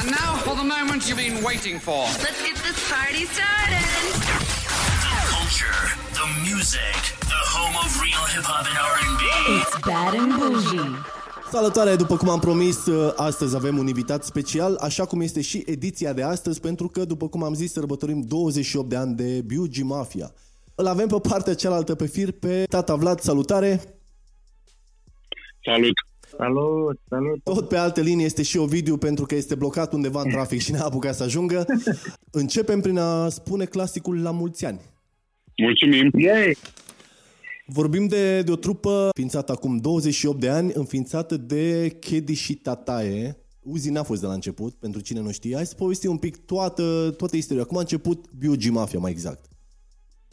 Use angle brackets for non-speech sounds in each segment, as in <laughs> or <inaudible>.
And now for the moment you've been waiting for. Let's get this party started. The culture, the music, the home of real hip hop and R&B. It's bad and bougie. Salutare, după cum am promis, uh, astăzi avem un invitat special, așa cum este și ediția de astăzi, pentru că, după cum am zis, sărbătorim 28 de ani de BUG Mafia. Îl avem pe partea cealaltă pe fir pe tata Vlad, salutare! Salut! Salut, salut! Tot pe alte linii este și Ovidiu pentru că este blocat undeva în trafic și n-a apucat să ajungă. <laughs> Începem prin a spune clasicul la mulți ani. Mulțumim! Yay! Vorbim de, de o trupă înființată acum 28 de ani, înființată de Kedi și Tatae. Uzi n-a fost de la început, pentru cine nu știe. Hai să povestim un pic toată, toată istoria. Cum a început BUG Mafia, mai exact?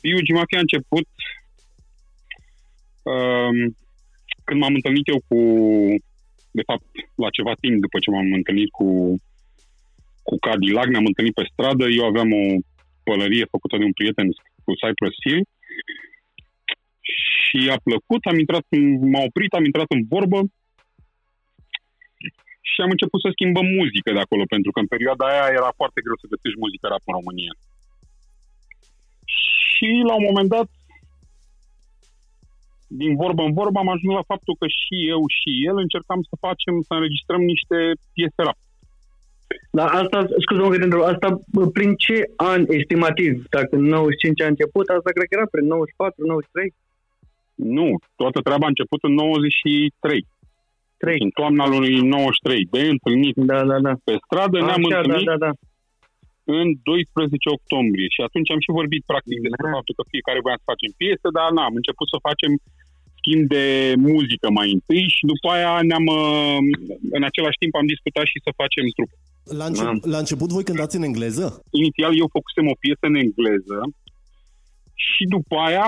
BUG Mafia a început um, când m-am întâlnit eu cu, de fapt, la ceva timp după ce m-am întâlnit cu, cu Cadillac, ne-am întâlnit pe stradă, eu aveam o pălărie făcută de un prieten cu Cypress Hill și a plăcut, am intrat, în- m-a oprit, am intrat în vorbă și am început să schimbăm muzică de acolo, pentru că în perioada aia era foarte greu să găsești muzică rap în România. Și la un moment dat, din vorbă în vorbă, am ajuns la faptul că și eu și el încercam să facem, să înregistrăm niște piese rap. Dar asta, scuze-mă că te întreb, asta bă, prin ce an estimativ? Dacă în 95 a început, asta cred că era prin 94, 93? Nu, toată treaba a început în 93, 3. în toamna lui 93. De întâlnit Da, da, da. pe stradă, ne-am Așa, da, întâlnit da, da. În 12 octombrie și atunci am și vorbit practic despre Da. faptul că fiecare voia să facem piese, dar n-am început să facem schimb de muzică mai întâi și după aia ne-am, uh, în același timp am discutat și să facem trup. La, încep, Mam. la început voi cântați în engleză? Inițial eu făcusem o piesă în engleză și după aia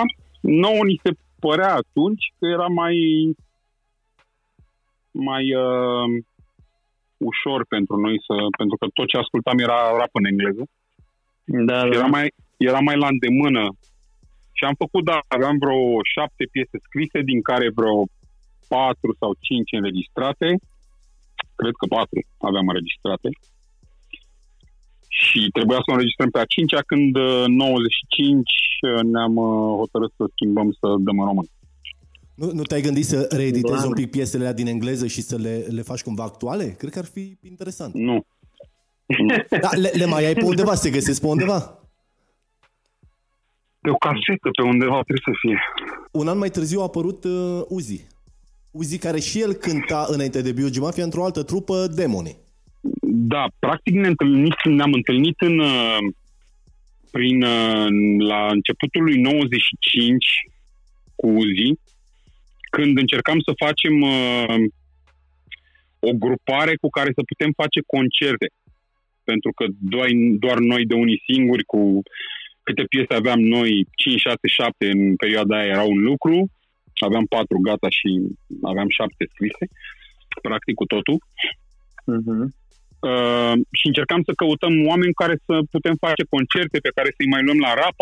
nouă ni se părea atunci că era mai mai uh, ușor pentru noi să, pentru că tot ce ascultam era rap în engleză Da, Și da. era mai, era mai la îndemână. Și am făcut, da, aveam vreo șapte piese scrise, din care vreo patru sau cinci înregistrate. Cred că patru aveam înregistrate. Și trebuia să o înregistrăm pe a cincea, când uh, în 95 uh, ne-am uh, hotărât să schimbăm, să dăm în român. Nu, nu te-ai gândit să reeditezi Doamne. un pic piesele alea din engleză și să le, le faci cumva actuale? Cred că ar fi interesant. Nu. Da, le, le mai ai pe undeva, se găsesc pe undeva? Pe o casetă, pe undeva trebuie să fie. Un an mai târziu a apărut uh, Uzi. Uzi care și el cânta înainte de BUG Mafia într-o altă trupă, Demoni. Da, practic ne întâlnit, ne-am întâlnit în, uh, prin, uh, la începutul lui 95 cu Uzi, când încercam să facem uh, o grupare cu care să putem face concerte. Pentru că doar, doar noi de unii singuri cu câte piese aveam noi, 5, 6, 7 în perioada aia era un lucru, aveam patru gata și aveam șapte scrise, practic cu totul. Mhm. Uh, și încercam să căutăm oameni care să putem face concerte pe care să-i mai luăm la rap,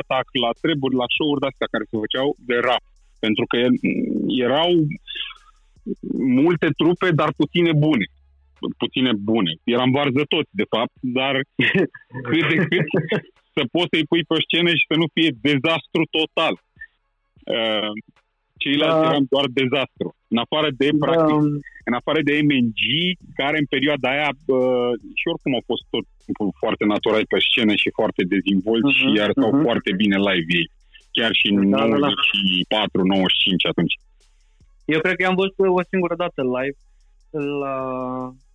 atac, la treburi, la show-uri de-astea care se făceau de rap. Pentru că erau multe trupe, dar puține bune. Puține bune. Eram varză toți, de fapt, dar <laughs> cât de cât să poți să-i pui pe scenă și să nu fie dezastru total. Uh, ceilalți Da. eram doar dezastru. În afară de, practic, Da, în afară de MNG, care în perioada aia uh, și oricum au fost tot timpul foarte naturali pe scenă și foarte dezvolți Mhm, și arătau mhm. foarte bine live ei. Chiar și în Da, da, da. 94-95 atunci. Eu cred că i-am văzut o singură dată live la,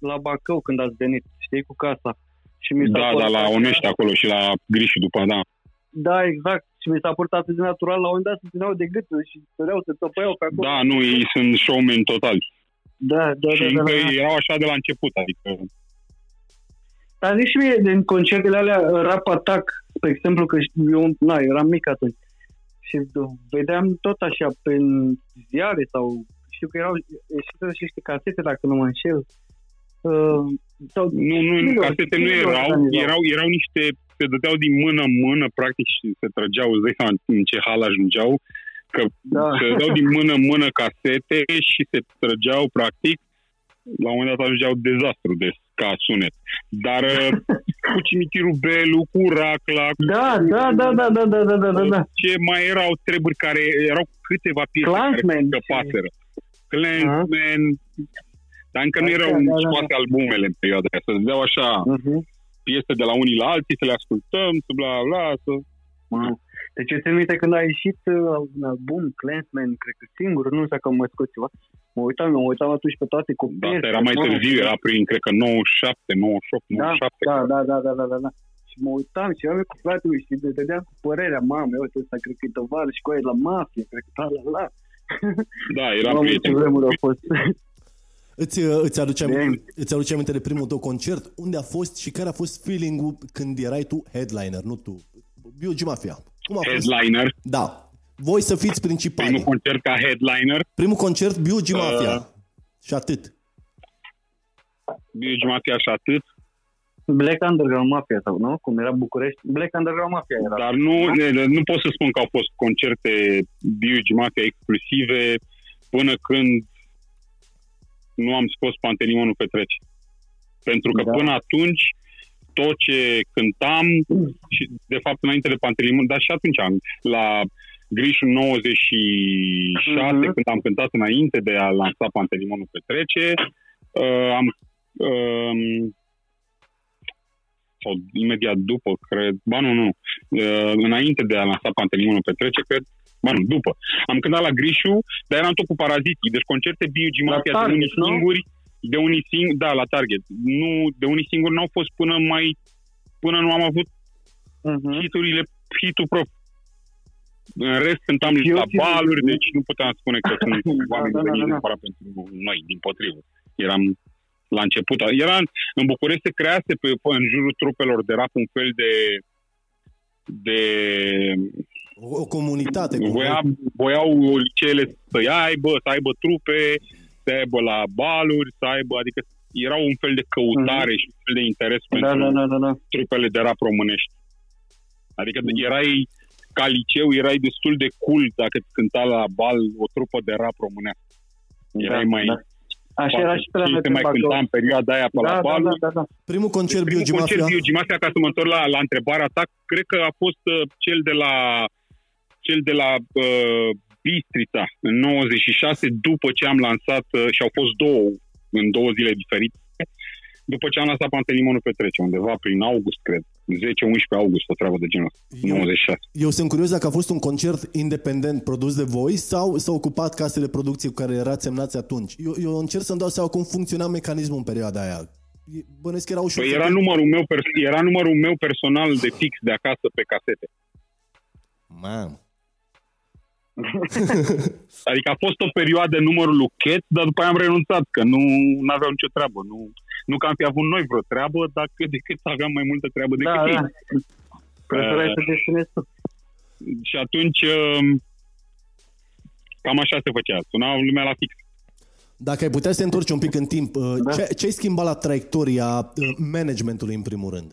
la Bacău când ați venit, știi, cu casa. Și mi s-a Da, părut da, la așa- Onești acolo și la Grișu după, da. Da, exact. Și mi s-a părut atât de natural, la un moment dat se țineau de gât și stăreau, se topăiau pe acolo. Da, nu, ei sunt showmen totali. da, da, și da, da, încă da. erau așa de la început, adică Dar zici și mie, din concertele alea, Rap Attack, spre exemplu, că eu na, eram mic atunci. Și vedeam tot așa prin ziare sau știu că erau ieșite și niște casete, dacă nu mă înșel. Uh, sau, Nu, nu, Cine le- casete nu cine le erau, organizau? erau, erau niște, se dădeau din mână în mână, practic, și se trăgeau, îți dai seama în ce hal ajungeau, că Da. se dădeau din mână în mână casete și se trăgeau, practic, la un moment dat ajungeau dezastru de ca sunet. Dar uh, <laughs> cu cimitirul Belu, cu Racla, cu Da, da, da, da, da, da, da, da, da, da. ce mai erau treburi care erau câteva piese Clansman. care scăpaseră. Clansman, dar încă nu Așa, erau da, da, da. scoate albumele în perioada aia. Să dădeau așa Mhm. piese de la unii la alții, să le ascultăm, să bla bla, să... Mamă. Deci eu țin minte când a ieșit uh, un album, Clansman, cred că singur, nu știu dacă mă scot ceva. Mă uitam, mă uitam atunci pe toate cu Da, asta era mai târziu, era prin, cred că 97, 98, Da, 97. da, da, da, da, da, da, da. Și mă uitam și aveam cu fratele și de dădeam cu părerea mamei, uite, ăsta cred că e tovarăș și cu aia la mafie, cred că la la la. Da, era Mamă, ce prieten. vremuri au fost. Îți, uh, îți, aduce aminte, Bine. îți aduce aminte de primul tău concert? Unde a fost și care a fost feeling-ul când erai tu headliner, nu tu? Biugi Mafia. Cum a fost? Headliner, Da. Voi să fiți principali. primul concert ca headliner, Primul concert, Biugi Mafia. Uh. Și atât. Biugi Mafia și atât, Black Underground Mafia sau nu? Cum era București? Black Underground Mafia era. dar nu, ne- nu pot să spun că au fost concerte Biugi Mafia exclusive până când nu am scos Pantelimonul pe trece. Pentru că Da. până atunci tot ce cântam și de fapt înainte de Pantelimon, dar și atunci am, la Grișul 96, Mhm. când am cântat înainte de a lansa Pantelimonul pe trece, uh, am um, sau imediat după, cred, ba nu, nu, uh, înainte de a lansa Pantelimonul pe trece, cred, ba nu, după. Am cântat la Grișu, dar eram tot cu parazitii, deci concerte B.U.G. La Mafia de Target, unii nu? Singuri, de unii singuri, da, la Target. Nu, de unii singuri n-au fost până mai, până nu am avut Mhm. hiturile, hitul pro. În rest cântam Eu la țin- baluri, deci nu puteam spune că sunt <laughs> Da, oameni da, da, veniți da, da. neapărat pentru noi, din potrivă. Eram la început. Era în București se crease pe, pe, în jurul trupelor de rap un fel de de O, o comunitate. Cu voia, voiau liceele să aibă, să aibă trupe, să aibă la baluri, să aibă, adică era un fel de căutare și un fel de interes Da, pentru da, da, da, da. trupele de rap românești. Adică erai ca liceu, erai destul de cool dacă îți cânta la bal o trupă de rap românească. Erai mai... da. Așa era și pe la noi se pe mai Bacău. cânta în perioada aia pe Da, la da, bal. da, da, da. Primul concert Primul Biugi concert Mafia. Biugi Mafia, ca să mă întorc la, la întrebarea ta, cred că a fost uh, cel de la cel de la uh, Bistrița în 96, după ce am lansat, uh, și au fost două în două zile diferite, după ce am lansat Pantelimonul pe trece, undeva prin august, cred. 10-11 august, o treabă de genul ăsta. Eu- 96. Eu sunt curios dacă a fost un concert independent produs de voi sau s-au ocupat casele de producție cu care erați semnați atunci. Eu, eu încerc să-mi dau seama cum funcționa mecanismul în perioada aia. E- Bănesc că era ușor. Păi să- era numărul, meu pers- era numărul meu personal de fix de acasă pe casete. Mamă. <laughs> Adică a fost o perioadă numărul lui Cat, dar după aia am renunțat, că nu aveau nicio treabă. Nu, nu că am fi avut noi vreo treabă, dar cât de cât aveam mai multă treabă decât Da, ei. da. Preferai Uh, să gestionezi tu. Și atunci um, cam așa se făcea. Suna lumea la fix. Dacă ai putea să te întorci un pic în timp, uh, Da. ce, ce ai schimbat la traiectoria uh, managementului în primul rând?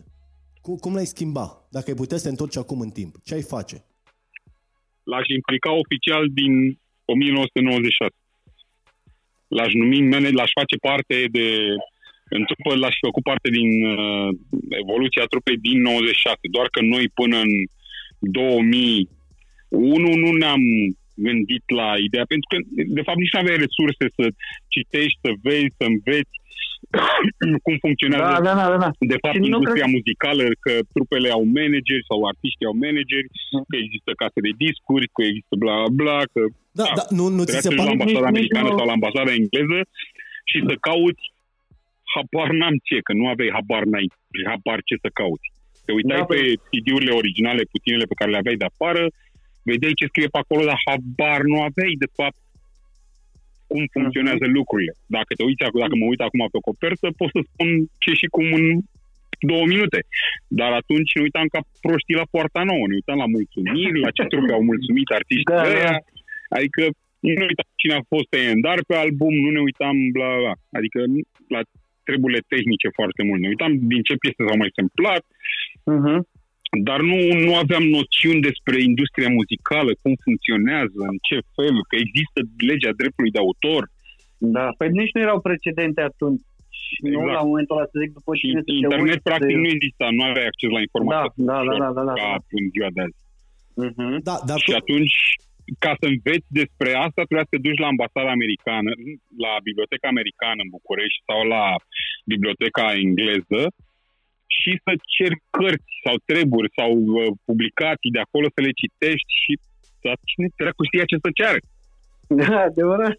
Cum, cum l-ai schimba? Dacă ai putea să te întorci acum în timp, ce ai face? L-aș implica oficial din 1996. L-aș numi, manage- l-aș face parte de în trupă l-aș fi făcut parte din uh, evoluția trupei din 96. Doar că noi până în 2001 nu ne-am gândit la ideea, pentru că de fapt nici nu aveai resurse să citești, să vezi, să înveți <coughs> cum funcționează Da, da, da, da, da. de fapt, Și nu industria cred- muzicală, că trupele au manageri sau artiștii au manageri, că există case de discuri, că există bla bla bla, că Da, da, nu, nu ți trebuia se să mergi la pare... ambasada Nici- nici americană nu- sau la ambasada engleză și să cauți habar n-am ce, că nu aveai habar n-ai habar ce să cauți. Te uitai Da, pe băi. CD-urile originale, puținele pe care le aveai de afară, vedeai ce scrie pe acolo, dar habar nu aveai, de fapt, cum funcționează lucrurile. Dacă te uiți, ac- dacă mă uit acum pe copertă, pot să spun ce și cum în două minute. Dar atunci ne uitam ca proștii la poarta nouă, ne uitam la mulțumiri, la ce trupe au mulțumit artiștii Da, da, da. ăia. Adică nu ne uitam cine a fost dar pe album, nu ne uitam bla bla. bla. Adică nu- la treburile tehnice foarte mult. Ne uitam din ce piese s-au mai templat, Mhm. Dar nu, nu aveam noțiuni despre industria muzicală, cum funcționează, în ce fel, că există legea dreptului de autor. Da, păi nici nu erau precedente atunci nu Exact. la momentul ăla să zic după Și cine să te internet uiți, practic de- nu exista, nu aveai acces la informație. Da, da, da, da, da, da, Ca da. în ziua de azi. Mhm. Da, dar Și atunci, ca să înveți despre asta, trebuia să te duci la ambasada americană, la biblioteca americană în București sau la biblioteca engleză și să ceri cărți sau treburi sau uh, publicații de acolo să le citești și dar cine dracu știa ce să ceară? Da, <laughs> adevărat.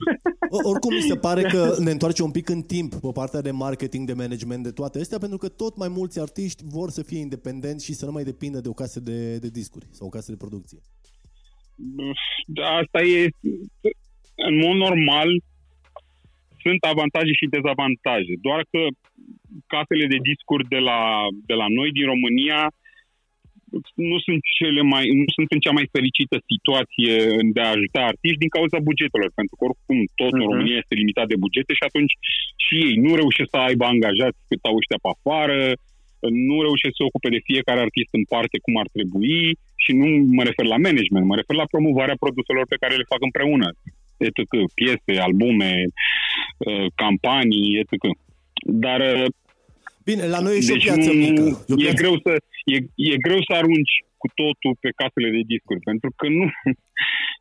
O- Oricum mi se pare că ne întoarce un pic în timp pe partea de marketing, de management, de toate astea, pentru că tot mai mulți artiști vor să fie independenți și să nu mai depindă de o casă de, de discuri sau o casă de producție. Da, Asta e, în mod normal, sunt avantaje și dezavantaje. Doar că casele de discuri de la, de la noi din România nu sunt, cele mai, nu sunt în cea mai fericită situație de a ajuta artiști din cauza bugetelor, pentru că oricum tot în Mhm. România este limitat de bugete și atunci și ei nu reușesc să aibă angajați cât au ăștia pe afară, nu reușesc să se ocupe de fiecare artist în parte cum ar trebui și nu mă refer la management, mă refer la promovarea produselor pe care le fac împreună, etc. Piese, albume, uh, campanii, etc. Dar uh, Bine, la noi e și o deci piață nu, mică. E o E, piață... greu să, e, e greu să arunci cu totul pe casele de discuri, pentru că nu...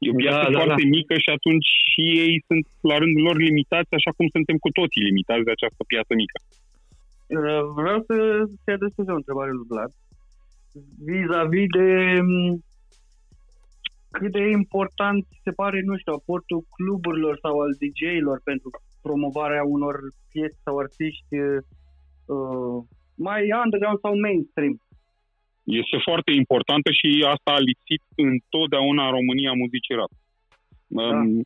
E o piață Da, da, foarte da. mică și atunci și ei sunt la rândul lor limitați, așa cum suntem cu toții limitați de această piață mică. Uh, Vreau să te adresez o întrebare lui Vlad. Vis-a-vis de m, cât de important se pare, nu știu, aportul cluburilor sau al DJ-ilor pentru promovarea unor piese sau artiști uh, mai underground sau mainstream. Este foarte importantă și asta a lipsit întotdeauna în România muzicii rap. Um,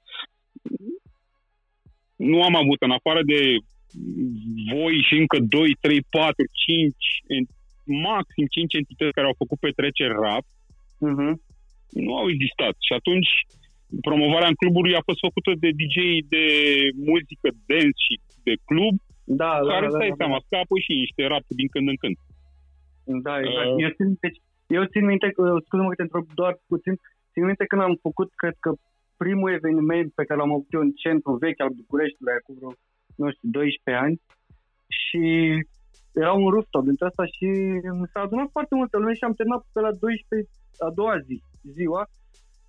nu am avut, în afară de voi și încă 2, 3, 4, 5, en- maxim 5 entități care au făcut petreceri rap, Uh-huh. Nu au existat. Și atunci promovarea în cluburi a fost făcută de DJ de muzică dance și de club, Da, da, care da, stai da, seama, da. scapă și niște rap din când în când. Da, exact. Uh, Eu, țin, deci, eu țin minte, că, scuze-mă că te întreb doar puțin, țin minte când am făcut, cred că primul eveniment pe care l-am avut eu în centru vechi al Bucureștiului, acum vreo, nu știu, 12 ani, și era un rooftop dintre asta și s-a adunat foarte multă lume și am terminat pe la 12 a doua zi, ziua,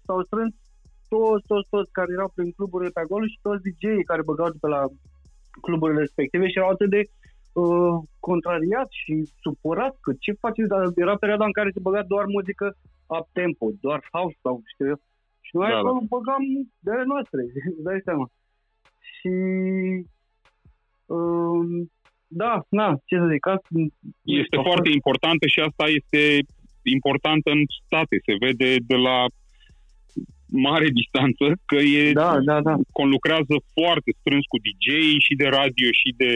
s-au strâns toți, toți, toți care erau prin cluburile pe acolo și toți DJ-ii care băgau de pe la cluburile respective și erau atât de uh, contrariat și supărat că ce faceți, dar era perioada în care se băga doar muzică up tempo, doar house sau știu eu. Și noi Da, da, acolo băgam de ale noastre, îți <laughs> dai seama. Și um, da, na, ce să zic, asta Este foarte importantă și asta este importantă în state. Se vede de la mare distanță că e Da, da, da. conlucrează foarte strâns cu DJ și de radio și de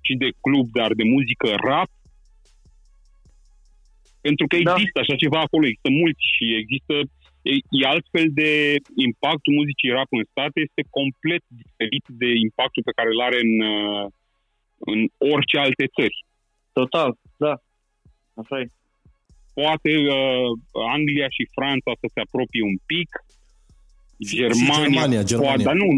și de club, dar de muzică rap. Pentru că Da. există așa ceva acolo, există mulți și există e, e altfel de impactul muzicii rap în state este complet diferit de impactul pe care îl are în, uh, în orice alte țări. Total, da. Așa e. poate uh, Anglia și Franța să se apropie un pic, Și- Germania, și Germania, Germania. Poate, dar nu,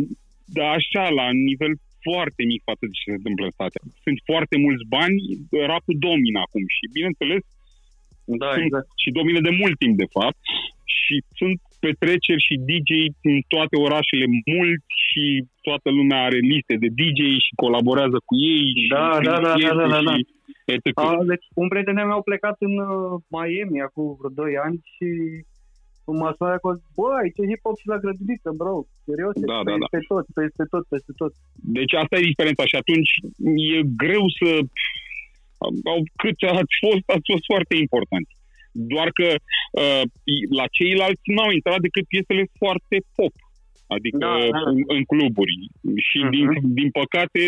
dar așa, la nivel foarte mic față de ce se întâmplă în state. Sunt foarte mulți bani, rapul domină acum și, bineînțeles, Da, sunt, exact. și domină de mult timp, de fapt, și sunt petreceri și DJ în toate orașele mult și toată lumea are liste de DJ și colaborează cu ei și Da, prin da, da, piese da, da, da. și etc. A, deci un prieten meu a plecat în uh, Miami acum vreo 2 ani și m-a sunat acolo, bă, aici e hip-hop și la grădiniță, bro. Serios, Da, e da, da. peste tot, peste tot, peste tot. Deci asta e diferența și atunci e greu să... Au, cât ați fost, ați fost foarte importanti. Doar că uh, la ceilalți n-au intrat decât piesele foarte pop. Adică Da, da. în, în cluburi. Și Mhm. din, din păcate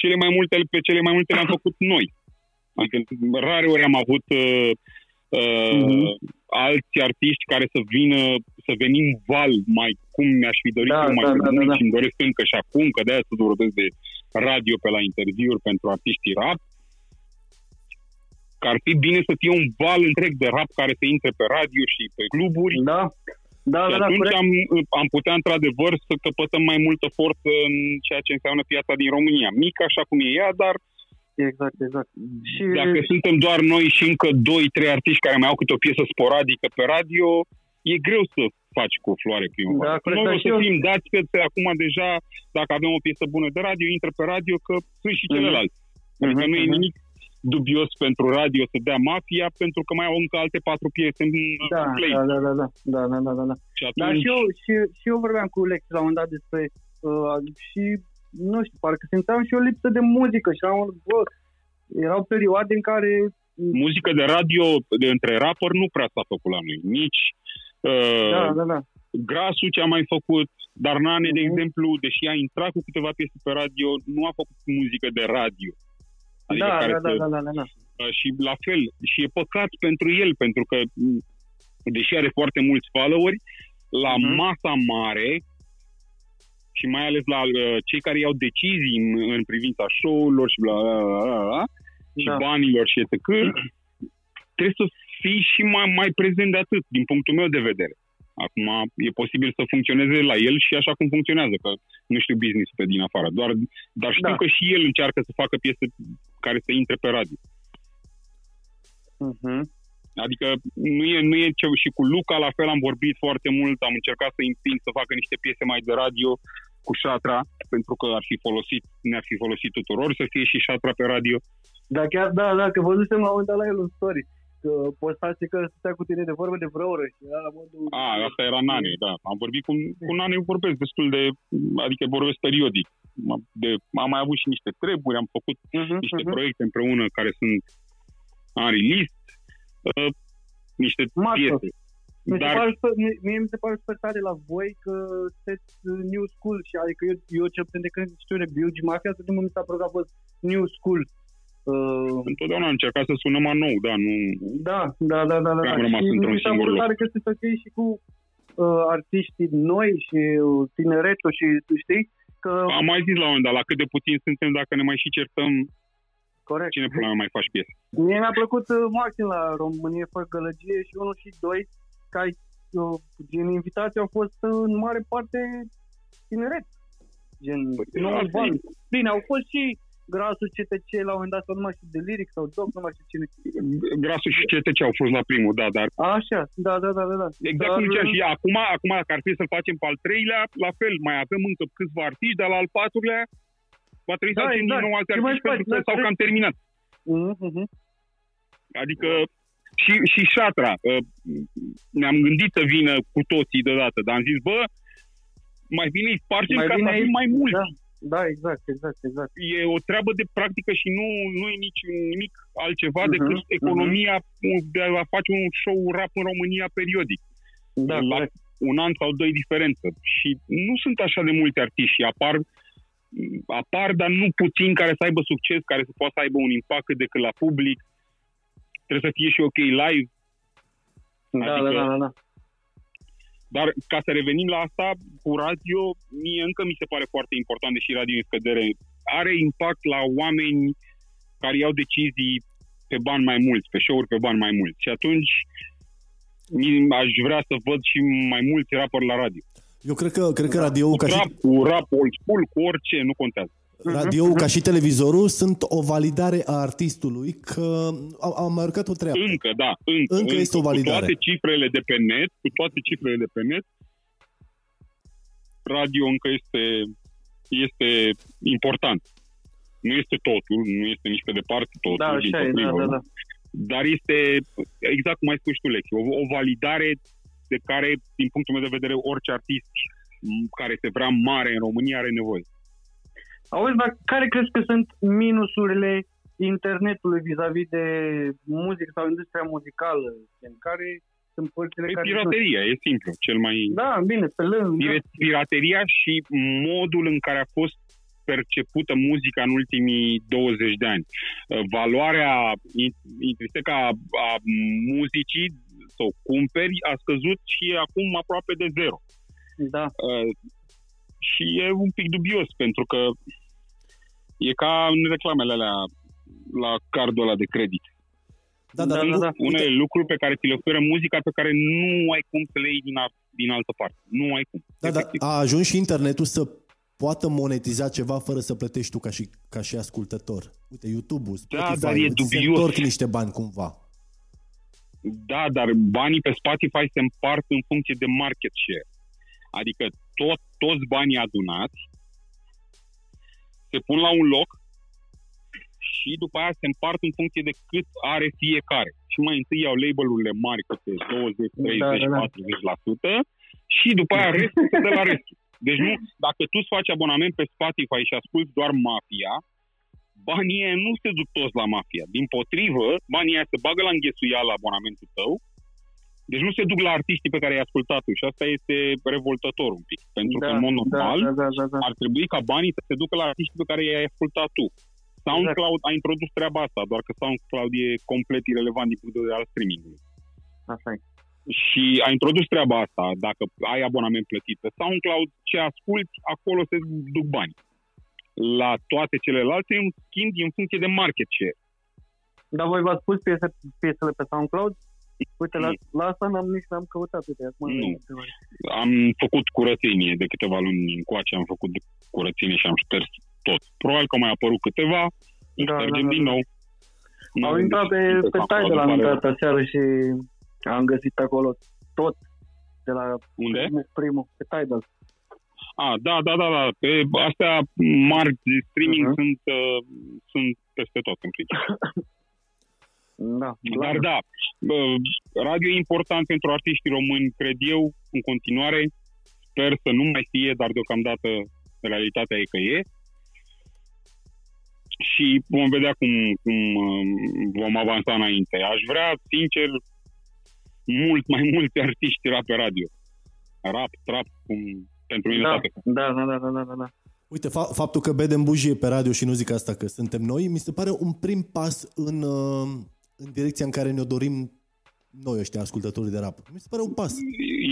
cele mai multe, pe cele mai multe le-am făcut noi. Adică rare ori am avut uh, uh, Mhm. alți artiști care să vină, să venim val mai cum mi-aș fi dorit Da, eu mai da, da, mult da, da. și îmi doresc încă și acum, că de-aia să vorbesc de radio pe la interviuri pentru artiștii rap, că ar fi bine să fie un val întreg de rap care să intre pe radio și pe cluburi Da, Da, și da, da, atunci corect. am, am putea într-adevăr să căpătăm mai multă forță în ceea ce înseamnă piața din România. Mică așa cum e ea, dar Exact, exact. Și dacă suntem doar noi și încă 2-3 artiști care mai au câte o piesă sporadică pe radio, e greu să faci cu o floare primăvară. Da, corect, noi dar o și să eu- fim dați pe acum deja, dacă avem o piesă bună de radio, intră pe radio, că sunt și celelalte. Adică Mhm, nu e mhm. nimic dubios pentru radio să dea mafia, pentru că mai au încă alte patru piese în da, play. Da, da, da, da, da, da, da, da. Și atunci... Dar și eu, și, și eu vorbeam cu Lex la un moment dat despre uh, și, nu știu, parcă simțeam și o lipsă de muzică și am bă, erau perioade în care... Muzică de radio de între rapper nu prea s-a făcut la noi, nici... Uh, da, da, da. Grasul ce a mai făcut, dar Nane, uh-huh. de mhm. exemplu, deși a intrat cu câteva piese pe radio, nu a făcut muzică de radio. Adică Da, care da, da, să, da, da, da, da. Uh, și la fel, și e păcat pentru el, pentru că, m, deși are foarte mulți followeri, la Mhm. masa mare și mai ales la uh, cei care iau decizii în, în privința show-urilor și bla, bla, bla, bla, bla și Da. banilor și etc., trebuie să fii și mai, mai prezent de atât, din punctul meu de vedere. Acum e posibil să funcționeze la el și așa cum funcționează, că nu știu business pe din afară, doar, dar știu Da. că și el încearcă să facă piese care să intre pe radio. Mhm. Adică nu e, nu e ce... Și cu Luca la fel am vorbit foarte mult, am încercat să împing să facă niște piese mai de radio cu șatra, pentru că ar fi folosit, ne-ar fi folosit tuturor să fie și șatra pe radio. Da, chiar, da, da, că văzusem la un moment dat la el un story. Că postase că stătea cu tine de vorbă de vreo oră. Și era la modul... A, asta era Nane, da. Am vorbit cu, cu Nane, vorbesc destul de, adică vorbesc periodic. Am- De, am mai avut și niște treburi, am făcut Mhm, niște mhm. proiecte împreună care sunt în release, uh, niște Martă, piese. Mi se Dar pare, super- mie- mie mi se pare super tare la voi că sunteți uh, new school și adică eu, eu cel puțin de când știu de Biugi Mafia, să mi s-a părut că a fost new school. Uh, întotdeauna am încercat să sunăm a nou, da, nu... da, da, da, da, da. Prea da. am rămas și într-un mi s-a singur părut loc. tare că sunteți ok și cu uh, artiștii noi și uh, tineretul și tu știi că Am mai zis la un moment dat, la cât de puțin suntem, dacă ne mai și certăm, corect. cine până la urmă mai faci piese? Mie mi-a plăcut uh, maxim la România fără gălăgie și unul și doi, ca uh, din invitații au fost uh, în mare parte tineret. Gen, nu asta e. bani. Bine, au fost și Grasul CTC la un moment dat, sau nu mai știu, de Lyric sau Doc, nu mai știu cine. Grasul și CTC au fost la primul, da, dar Așa, da, da, da, da. da. exact Dar, cum ziceam uh, și acum, acum dacă ar fi să facem pe al treilea, la fel, mai avem încă câțiva artiști, dar la al patrulea va trebui să Da, facem exact. din nou alți Ce mai artiști faci? pentru că Da, s-au corect. cam terminat. mhm, mhm. Adică și, și șatra. uh, Ne-am gândit să vină cu toții deodată, dar am zis, bă, mai bine îi spargem Mai ca bine să fim aici, mai mulți. Da, da, exact, exact, exact. e o treabă de practică și nu, nu e nici nimic altceva Mhm, decât economia de a face un show rap în România periodic. Da, la corect. un an sau doi diferență. Și nu sunt așa de mulți artiști și apar, apar, dar nu puțini care să aibă succes, care să poată să aibă un impact cât de cât la public. Trebuie să fie și ok live. Da, adică- da, da, da, da. Dar ca să revenim la asta, cu radio, mie încă mi se pare foarte important, deși radio e în scădere, are impact la oameni care iau decizii pe bani mai mulți, pe show-uri pe bani mai mulți. Și atunci mi- aș vrea să văd și mai mulți rapări la radio. Eu cred că, cred că radio Cu ca și, rap, cu rap old school, cu orice, nu contează. Radio ca și televizorul sunt o validare a artistului că am, am mai urcat o treabă. Încă, da, încă. Încă este o validare. Cu toate cifrele de pe net, cu toate cifrele de pe net, radio încă este, este important. Nu este totul, nu este nici pe departe totul. Da, așa e, da, dimpotrivă. da, da. Dar este, exact cum ai spus și tu, Lexi, o, o validare de care, din punctul meu de vedere, orice artist m, care se vrea mare în România are nevoie. Auzi, dar care crezi că sunt minusurile internetului vis-a-vis de muzică sau industria muzicală? În care sunt părțile E care... pirateria, e simplu, cel mai... Da, bine, pe lângă. Pire- Pirateria și modul în care a fost percepută muzica în ultimii 20 de ani. Uh, Valoarea in- intrinsecă a, a muzicii să o cumperi a scăzut și e acum aproape de zero. Da. Uh, și e un pic dubios, pentru că e ca în reclamele alea la cardul ăla de credit. Da, dar Da, da, da. Unele lucruri pe care ți le oferă muzica pe care nu ai cum să le iei din, af- din altă parte. Nu ai cum. Da, da, Efectiv. a ajuns și internetul să poată monetiza ceva fără să plătești tu ca și, ca și ascultător. Uite, YouTube-ul, Spotify, dar e îți se dubios. întorc niște bani cumva. Da, dar banii pe Spotify se împart în funcție de market share. Adică tot, toți banii adunați se pun la un loc și după aia se împart în funcție de cât are fiecare. Și mai întâi iau label-urile mari câte 20, 30, Da, da, da. 40% și după aia restul se dă la restul. Deci nu, dacă tu îți faci abonament pe Spotify și asculti doar Mafia, banii ăia nu se duc toți la Mafia. Din potrivă, banii ăia se bagă la înghesuială abonamentul tău, deci nu se duc la artiștii pe care i-ai ascultat tu și asta este revoltător un pic. Pentru că, în mod normal, da, da, da, da. ar trebui ca banii să se ducă la artiștii pe care i-ai ascultat tu. SoundCloud a introdus treaba asta, doar că SoundCloud e complet irelevant din punct de vedere al streamingului. Asta e. Și a introdus treaba asta, dacă ai abonament plătit pe SoundCloud, ce asculti, acolo se duc bani. La toate celelalte e un schimb în funcție de market share. Dar voi v-ați pus piese, piesele pe SoundCloud? Uite, la, Nu. la asta n-am nici n-am căutat. Uite, acum Nu. am întrebare. Am făcut curățenie de câteva luni încoace, am făcut curățenie și am șters tot. Probabil că au mai apărut câteva, Da, ștergem da, da, din da. nou. Au intrat pe, pe Tidal, am intrat aseară și am găsit acolo tot de la Unde? primul, primul pe Tidal. A, da, da, da, da. Pe astea mari de streaming Mhm. sunt, uh, sunt peste tot în principiu. <laughs> Da, Dar da, bă, radio e important pentru artiștii români, cred eu, în continuare. Sper să nu mai fie, dar deocamdată realitatea e că e. Și vom vedea cum, cum um, vom avansa înainte. Aș vrea, sincer, mult mai mulți artiști rap pe radio. Rap, trap, cum pentru mine da, toate. da, da, da, da, da, da, da. Uite, fa- faptul că bedem bujie pe radio și nu zic asta că suntem noi, mi se pare un prim pas în, uh, în direcția în care ne-o dorim noi ăștia ascultătorii de rap. Mi se pare un pas.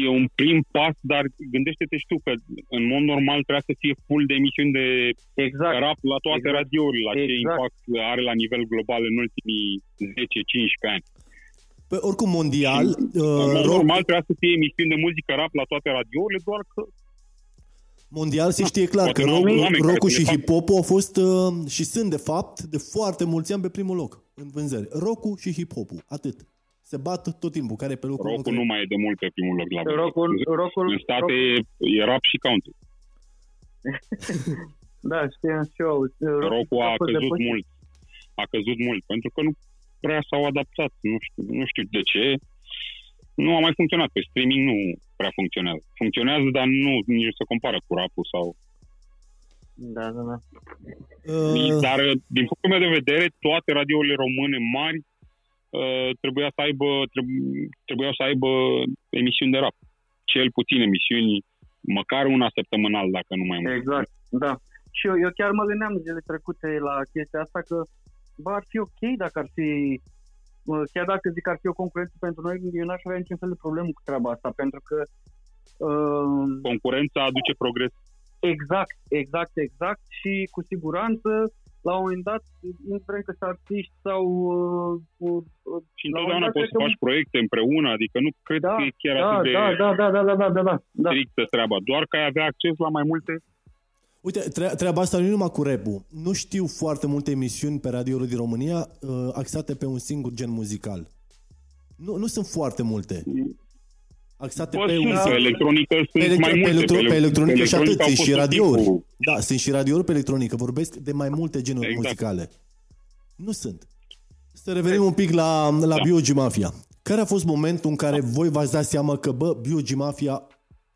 e un prim pas, dar gândește-te și tu că în mod normal trebuia să fie full de emisiuni de Exact. rap la toate Exact. radiourile, la ce Exact. impact are la nivel global în ultimii 10-15 ani. Pe, oricum, mondial, în uh, mod rock, normal trebuia să fie emisiuni de muzică rap la toate radiourile, doar că mondial se știe clar Poate că nu au rock, oameni care rock-ul să și le facă. hip-hop-ul au fost uh, și sunt, de fapt, de foarte mulți ani pe primul loc în vânzări. Rock-ul și hip-hopul, atât. Se bat tot timpul, care e pe locul rock unu, nu mai e de mult pe primul loc la Rockul, vânzări. rockul, În state rock, e rap și country. <laughs> da, știam și eu. Rock-ul a fost căzut depășit. mult. A căzut mult, pentru că nu prea s-au adaptat. Nu știu, nu știu de ce. Nu a mai funcționat. Pe streaming nu prea funcționează. Funcționează, dar nu nici nu se compară cu rap sau... Da, da, da. Uh, Dar, din punctul meu de vedere, toate radiourile române mari uh, trebuia să aibă, trebu- trebuiau să aibă emisiuni de rap. Cel puțin emisiuni, măcar una săptămânal, dacă nu mai mult. Exact, da. Și eu, eu chiar mă gândeam zilele trecute la chestia asta că bă, ar fi ok dacă ar fi bă, chiar dacă zic că ar fi o concurență pentru noi, eu n-aș avea niciun fel de problemă cu treaba asta, pentru că uh, Concurența aduce progres. Exact, exact, exact și cu siguranță la un moment dat, indiferent că sunt artiști sau uh, uh, uh, Și La un întotdeauna moment dat, poți să cred că- faci proiecte împreună, adică nu cred da, că e chiar da, atât de da, da, da, da, da, da, da, da, da. strictă treaba. Doar că ai avea acces la mai multe Uite, tre- treaba asta nu e numai cu rap Nu știu foarte multe emisiuni pe radiouri din România uh, axate pe un singur gen muzical. Nu, nu sunt foarte multe. Axate Bă, pe sunt, un pe singur... electronică sunt Pe, electro- mai pe, multe. electro- pe electronică și atât, electronică au sunt și fost tot radiouri. timpul- Da, sunt și radiouri pe electronică. Vorbesc de mai multe genuri Exact. muzicale. Nu sunt. Să revenim un pic la, la Da. Biogi Mafia. Care a fost momentul în care voi v-ați dat seama că, bă, Biogi Mafia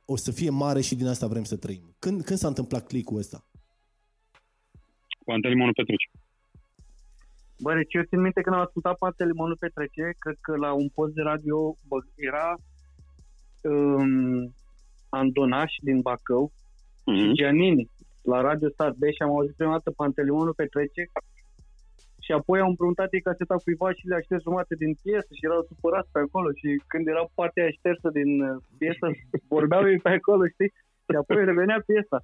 o să fie mare și din asta vrem să trăim? Când, când s-a întâmplat click-ul ăsta? Pantelimonul Petruci. Bă, deci eu țin minte când am ascultat Pantele Limonul Petrece, cred că la un post de radio bă, era um, Andonaș din Bacău Mhm. și Giannini la Radio Start B și am auzit prima dată Pantelimonul Petrece și apoi au împrumutat ei caseta cuiva și le-a șters jumate din piesă și erau supărați pe acolo și când era partea aia ștersă din uh, piesă, vorbeau ei pe acolo, știi? Și apoi revenea piesa.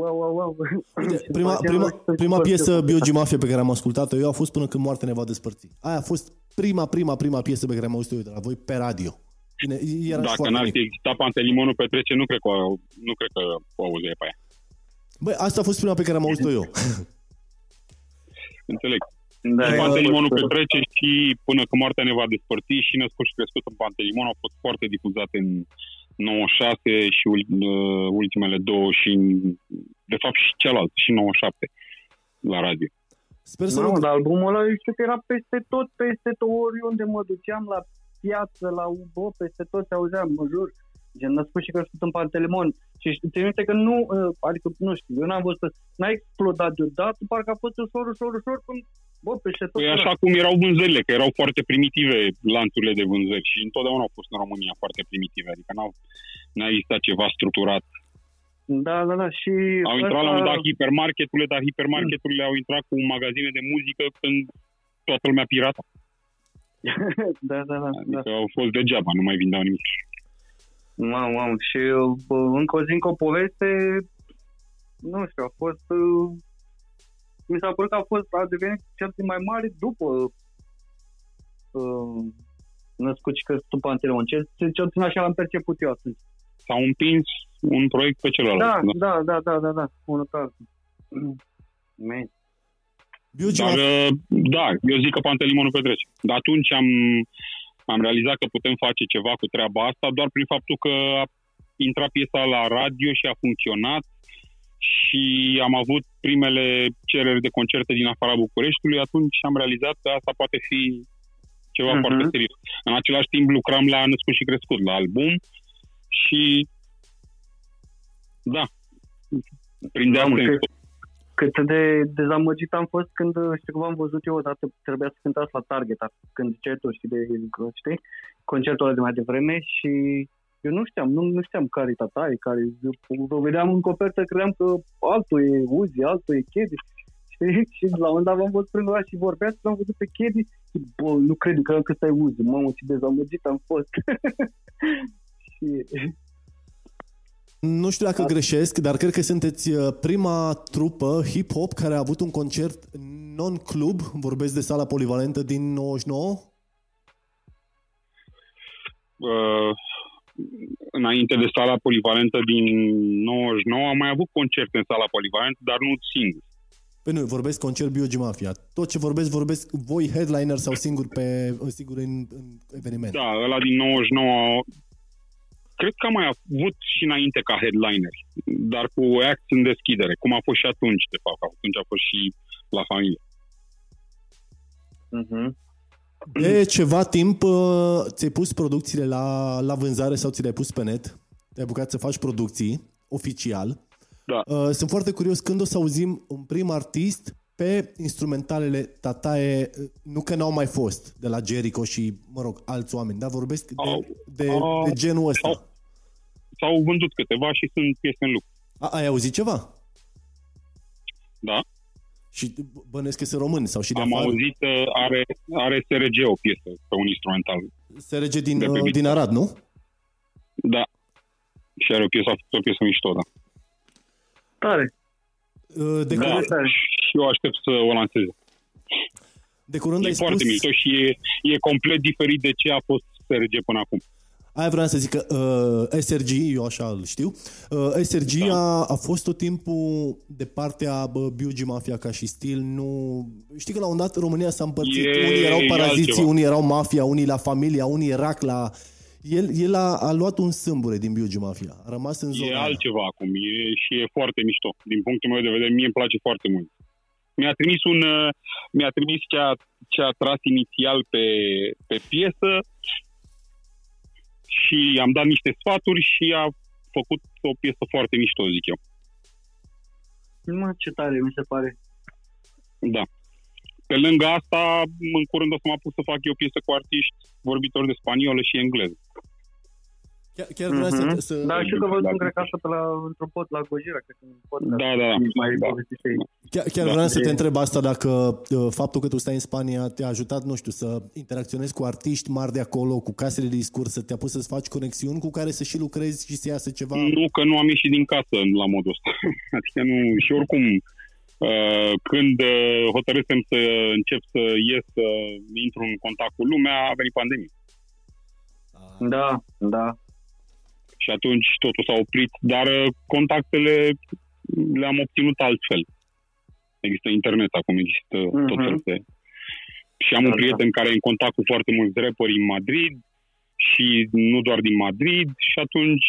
Wow, wow, wow. Uite, Și prima, după aceea prima, am auzit prima că- piesă Biogi Mafia pe care am ascultat-o eu a fost până când moartea ne va despărți. Aia a fost prima, prima, prima piesă pe care am auzit-o eu de la voi pe radio. Bine, era Dacă foarte n-ar mic. fi existat Pantelimonul Petrece, nu cred că, o- nu cred că o auzeai pe aia. Băi, asta a fost prima pe care am auzit-o eu. <laughs> Înțeleg. Da, Da, e Pantelimonul fost- Petrece și până când moartea ne va despărți și născut și crescut în Pantelimon au fost foarte difuzate în 96 și ul- uh, ultimele două și în- de fapt și celălalt, și 97 la radio. Sper să Nu, nu... dar albumul ăla eu știu că era peste tot, peste tot, oriunde mă duceam la piață, la UBO, peste tot se auzeam, mă jur. Gen, născut și crescut în Pantelimon. Și țin minte că nu, uh, adică, nu știu, eu n-am văzut, n-a explodat deodată, parcă a fost ușor, ușor, ușor, când, bă, peste tot. Păi era. așa cum erau vânzările, că erau foarte primitive lanțurile de vânzări și întotdeauna au fost în România foarte primitive, adică n-au, n-a existat ceva structurat. Da, da, da, și... Au intrat la un ăsta- moment dat hipermarketurile, dar hipermarketurile au intrat cu magazine de muzică când toată lumea pirata. Da, <laughs> da, da, da. Adică au fost degeaba, nu mai vindeau nimic. Mamă, mamă, și bă, încă o zi, încă o poveste, nu știu, a fost, uh, mi s-a părut că a fost, a devenit cel mai mare după uh, născut și crescut în Pantelimon. Cel, cel puțin așa l-am perceput eu atunci. S-au împins un proiect pe celălalt. Da, da, da, da, da, da, unul pe altul. Man. Biugi, Dar, uh, da, eu zic că Pantelimonul petrece. Dar atunci am, am realizat că putem face ceva cu treaba asta doar prin faptul că a intrat piesa la radio și a funcționat și am avut primele cereri de concerte din afara Bucureștiului, atunci am realizat că asta poate fi ceva Mhm. uh-huh. foarte serios. În același timp lucram la Născut și Crescut, la album și da, prindea Mamă, sens. Cât, cât de dezamăgit am fost când, știu că v-am văzut eu odată, trebuia să cântați la Target, când ziceai tu, știi, de, știi, concertul ăla de mai devreme și eu nu știam, nu, nu știam care e tataie, care eu o vedeam în copertă, credeam că altul e Uzi, altul e Chedi. Știi? <laughs> Și la un moment dat v-am văzut prin oraș și vorbea și l-am văzut pe Chedi și, bă, nu cred, credeam că ăsta e Uzi. Mamă, ce dezamăgit am fost. <laughs> și Nu știu dacă greșesc, dar cred că sunteți uh, prima trupă hip-hop care a avut un concert non-club, vorbesc de sala polivalentă din 99. uh, înainte de sala polivalentă din 99, am mai avut concerte în sala polivalentă, dar nu singur. Păi nu, vorbesc concert Biogi Mafia. Tot ce vorbesc, vorbesc voi headliner sau singur pe singur în, în eveniment. Da, ăla din 99, cred că am mai avut și înainte ca headliner, dar cu act în deschidere, cum a fost și atunci, de fapt. Atunci a fost și la familie. uh-huh. De ceva timp uh, ți-ai pus producțiile la, la vânzare sau ți le-ai pus pe net? Te-ai apucat să faci producții oficial. Da. Uh, Sunt foarte curios când o să auzim un prim artist pe instrumentalele Tatae, uh, nu că n-au mai fost, de la Jericho și, mă rog, alți oameni, dar vorbesc de, Au. de, Au. de genul ăsta. Au. S-au vândut câteva și sunt piese în lucru. A, ai auzit ceva? Da, Și bănesc că sunt români sau și de am afară. auzit, uh, are, are SRG o piesă pe un instrumental. SRG din, de pe uh, beat. din Arad, nu? Da. Și are o piesă, o piesă mișto, da. Tare. Uh, De, Da, curând, tare. și eu aștept să o lanseze. de curând E ai foarte spus... mișto și e, e complet diferit de ce a fost SRG până acum. Aia vreau să zic că uh, SRG, eu așa îl știu, uh, SRG Da. a, a fost tot timpul de partea bă, BUG Mafia ca și stil, nu... Știi că la un dat România s-a împărțit, E- unii erau e paraziții, altceva. unii erau mafia, unii la familia, unii erac la... El, el a, a luat un sâmbure din BUG Mafia, a rămas în zona E aia. altceva acum e, și e foarte mișto. Din punctul meu de vedere, mie îmi place foarte mult. Mi-a trimis un uh, mi-a trimis ce a, ce a tras inițial pe, pe piesă și am dat niște sfaturi și a făcut o piesă foarte mișto, zic eu. Mă, ce tare, mi se pare. Da. Pe lângă asta, în curând o să mă apuc să fac eu piesă cu artiști vorbitori de spaniolă și engleză. Chiar, chiar vreau Mhm. să, să... Da, știu că vă Da. cred că asta pe la, într-un pod la Gojira, cred că în podcast. Da, da, da. Mai da. povestiți Chiar, chiar Da. vreau să te întreb asta dacă uh, faptul că tu stai în Spania te-a ajutat, nu știu, să interacționezi cu artiști mari de acolo, cu casele de discurs, să te-a pus să-ți faci conexiuni cu care să și lucrezi și să iasă ceva. Nu că nu am ieșit din casă la modul ăsta. <laughs> adică nu, și oricum, uh, când uh, hotărâsem să încep să ies, să intru în contact cu lumea, a venit pandemia. Da, da. Și atunci totul s-a oprit, dar uh, contactele le-am obținut altfel. Există internet acum, există Mhm. tot felul de... Și am un Da, da. prieten care e în contact cu foarte mulți rapperi în Madrid și nu doar din Madrid și atunci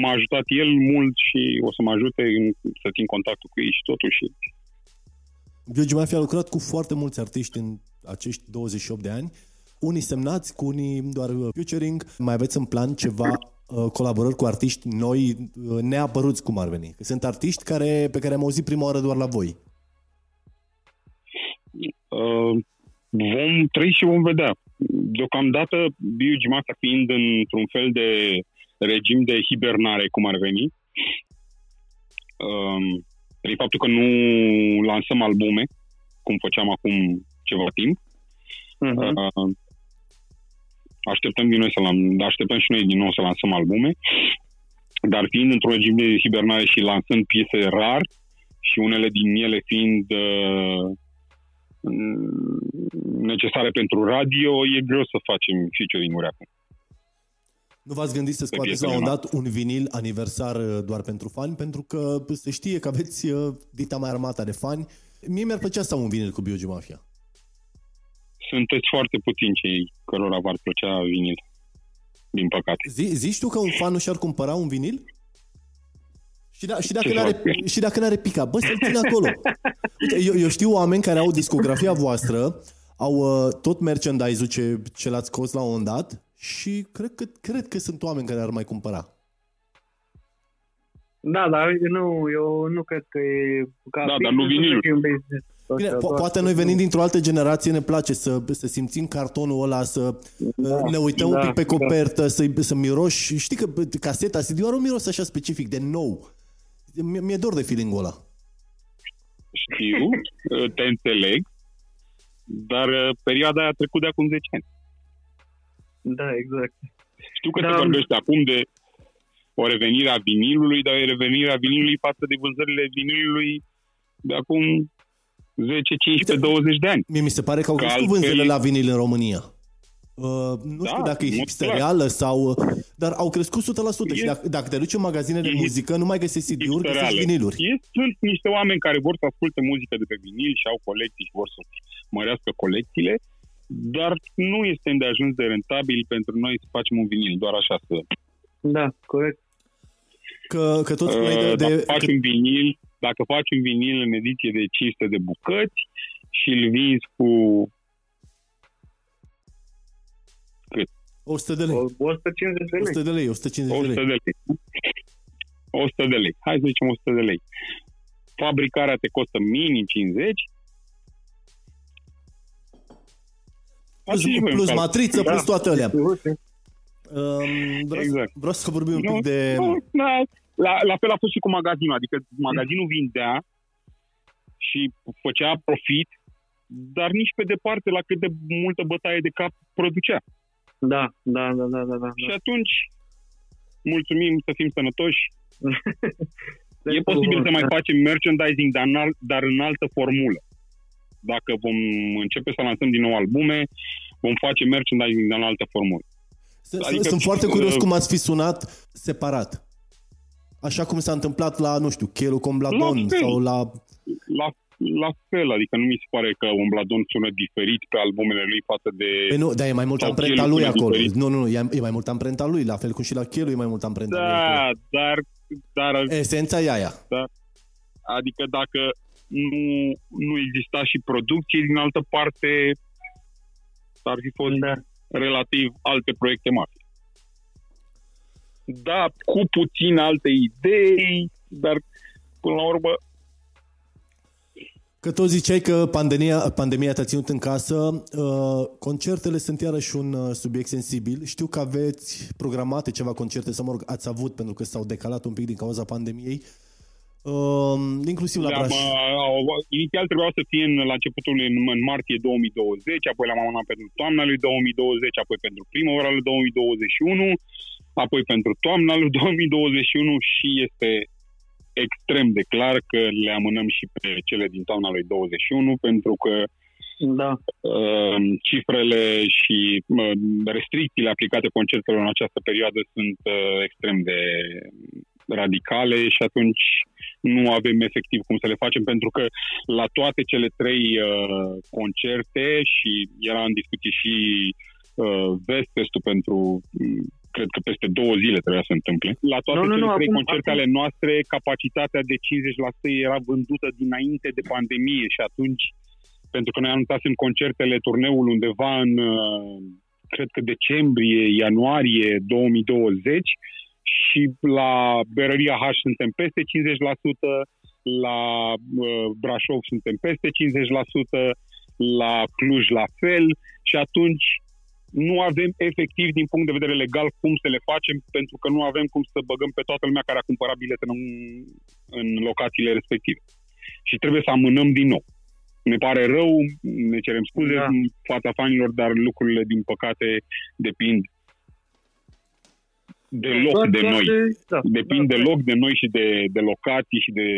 m-a ajutat el mult și o să mă ajute în- să țin contactul cu ei și totul și Gheorghe Mafia a lucrat cu foarte mulți artiști în acești 28 de ani, unii semnați, cu unii doar uh, featuring. Mai aveți în plan ceva uh, colaborări cu artiști noi, uh, neapăruți cum ar veni? Că sunt artiști care, pe care am auzit prima oară doar la voi. uh, vom trăi și vom vedea. Deocamdată, Biogimasa fiind într-un fel de regim de hibernare, cum ar veni, um, prin faptul că nu lansăm albume, cum făceam acum ceva timp, Mhm. uh, așteptăm, din noi să lan- așteptăm și noi din nou să lansăm albume, dar fiind într-un regim de hibernare și lansând piese rar și unele din ele fiind uh, mm, necesare pentru radio, e greu să facem featuring-uri acum. Nu v-ați gândit să scoateți la piesele un dat un vinil aniversar uh, doar pentru fani? Pentru că se știe că aveți uh, dita mai armata de fani. Mie mi-ar plăcea să am un vinil cu Biogi Mafia. Sunteți foarte puțini cei cărora v-ar plăcea vinil, din păcate. Zi, zici tu că un fan nu și-ar cumpăra un vinil? Și, da, și, dacă Ce n-are, fac? și dacă n-are pica, bă, să-l țin acolo. Uite, eu, eu știu oameni care au discografia voastră, au uh, tot merchandise-ul ce, ce l-ați scos la un moment dat și cred că, cred că sunt oameni care ar mai cumpăra. Da, dar nu, eu nu cred că e... Ca Da, business, dar nu cred vinilul. Că e un business. Bine, Așa, po- doar poate să noi nu- venind dintr-o altă generație ne place să, să simțim cartonul ăla, să da, ne uităm da, un pic pe da. copertă, să, să miroși. Știi că bă, caseta CD are un miros așa specific, de nou. Mi- Mi-e dor de feeling-ul ăla. Știu, uh, te înțeleg, dar uh, perioada aia a trecut de acum 10 ani. Da, exact. Știu că Da. se vorbește acum de o revenire a vinilului, dar e revenirea vinilului față de vânzările vinilului de acum 10, 15, 20 de ani. Mie mi se pare că au Că crescut altfel- vânzările la vinil în România. Uh, nu Da, știu dacă e în mod hipstereală sau... Dar au crescut 100%. Și E- dacă, dacă te duci în magazine de e muzică, nu mai găsești CD-uri, găsești Reală. viniluri. E, sunt niște oameni care vor să asculte muzică de pe vinil și au colecții și vor să mărească colecțiile, dar nu este îndeajuns de rentabil pentru noi să facem un vinil, doar așa să... Da, corect. Că, că tot spuneai de... Uh, de dacă faci că, un vinil, dacă faci un vinil în ediție de 500 de bucăți și îl vinzi cu 100 de lei. O- 150 de lei. 100 de lei, 150 de 100 lei. de lei. 100 de lei. Hai să zicem 100 de lei. Fabricarea te costă minim 50. Plus, Faceți voi un plus calcul. matriță, Da. plus toate alea. Sigur, sigur. Um, vreau, Exact. să, vreau să vorbim un Nu, pic de... nu, da, la, la fel a fost și cu magazinul, adică magazinul vindea și făcea profit, dar nici pe departe la cât de multă bătaie de cap producea. Da, da, da, da, da, da. Și atunci, mulțumim să fim sănătoși. Deci, <laughs> E posibil să mai da. facem merchandising, dar în, al- dar în altă formulă. Dacă vom începe să lansăm din nou albume, vom face merchandising în altă formulă. Sunt, Adică, sunt foarte curios uh, cum ați fi sunat separat. Așa cum s-a întâmplat la, nu știu, Chelu Combladon La fel. sau la... La, la fel, adică nu mi se pare că Ombladon sună diferit pe albumele lui față de... Păi nu, dar e mai mult Sau amprenta Chelu lui sună acolo. diferit. Nu, nu, nu, e, e mai mult amprenta lui, la fel cum și la Chelu e mai mult amprenta lui. acolo. Da, dar, dar Esența e aia. adică dacă nu, nu exista și producție din altă parte, ar fi fost Da. relativ alte proiecte mari. Da, cu puțin alte idei, dar până la urmă Că tot ziceai că pandemia, pandemia te-a ținut în casă, uh, concertele sunt iarăși un uh, subiect sensibil. Știu că aveți programate ceva concerte, sau mă rog, ați avut, pentru că s-au decalat un pic din cauza pandemiei, uh, inclusiv la Le-am, Braș. uh, au- inițial trebuiau să fie în, la începutul lui, în, în martie 2020, apoi l-am amânat pentru toamna lui 2020, apoi pentru primăvara lui 2021, apoi pentru toamna lui <laughs> 2021 și este extrem de clar că le amânăm și pe cele din toamna lui 21 pentru că Da. uh, cifrele și uh, restricțiile aplicate concertelor în această perioadă sunt uh, extrem de radicale și atunci nu avem efectiv cum să le facem pentru că la toate cele trei uh, concerte și era în discuție și uh, Vest-Testul pentru mm, cred că peste două zile trebuia să se întâmple. La toate Nu, nu, cele nu, trei acum- concerte acum- ale noastre, capacitatea de 50% era vândută dinainte de pandemie și atunci, pentru că noi anunțasem concertele, turneul undeva în, uh, cred că decembrie, ianuarie 2020 și la Berăria H suntem peste 50%, la uh, Brașov suntem peste 50%, la Cluj la fel și atunci nu avem efectiv din punct de vedere legal cum să le facem pentru că nu avem cum să băgăm pe toată lumea care a cumpărat bilete în, în locațiile respective. Și trebuie să amânăm din nou. Ne pare rău, ne cerem scuze Da. în fața fanilor, dar lucrurile, din păcate, depind deloc Doar- de doar noi. da, Depind da, deloc de noi și de, de locații și de,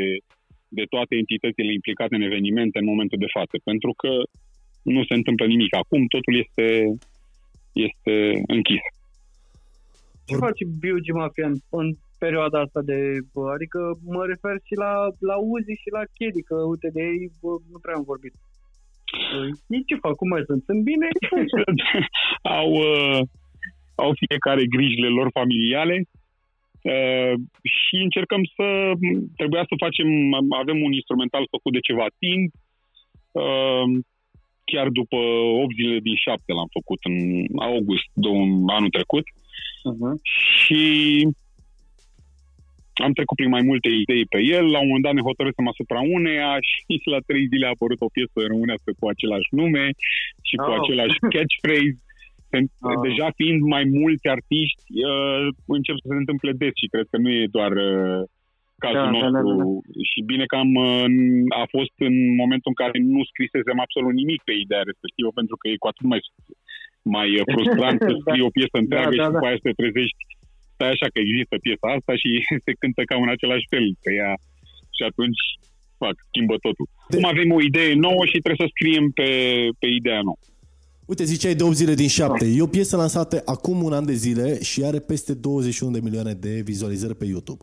de toate entitățile implicate în evenimente în momentul de față. Pentru că nu se întâmplă nimic. Acum totul este, este închis. Ce face BUG Mafia în, în perioada asta de... Bă, adică mă refer și la, la Uzi și la Chedi, că uite de ei bă, nu prea am vorbit. Bă, Ei ce fac? Cum mai sunt? Sunt bine? <laughs> au, uh, au fiecare grijile lor familiale uh, și încercăm să... Trebuia să facem... Avem un instrumental făcut de ceva timp. Uh, chiar după 8 zile din 7 l-am făcut în august două- anul trecut. Uh-huh. și am trecut prin mai multe idei pe el. La un moment dat ne hotărâsem asupra uneia <laughs> și la trei zile a apărut o piesă românească cu același nume și cu Oh. același <laughs> catchphrase. Pen- Oh. Deja fiind mai mulți artiști, uh, încep să se întâmple des și cred că nu e doar uh, cazul Da, da, da, nostru. da, Și bine că am, uh, a fost în momentul în care nu scrisesem absolut nimic pe ideea respectivă, pentru că e cu atât mai mai uh, frustrant să Da. scrii o piesă <laughs> întreagă Da, da, și da. după aia să te trezești stai așa că există piesa asta și <laughs> se cântă cam în același fel pe ea și atunci fac, schimbă totul. De- Cum avem o idee nouă și trebuie să scriem pe, pe ideea nouă. Uite, ziceai de 8 zile din 7. E o piesă lansată acum un an de zile și are peste 21 de milioane de vizualizări pe YouTube.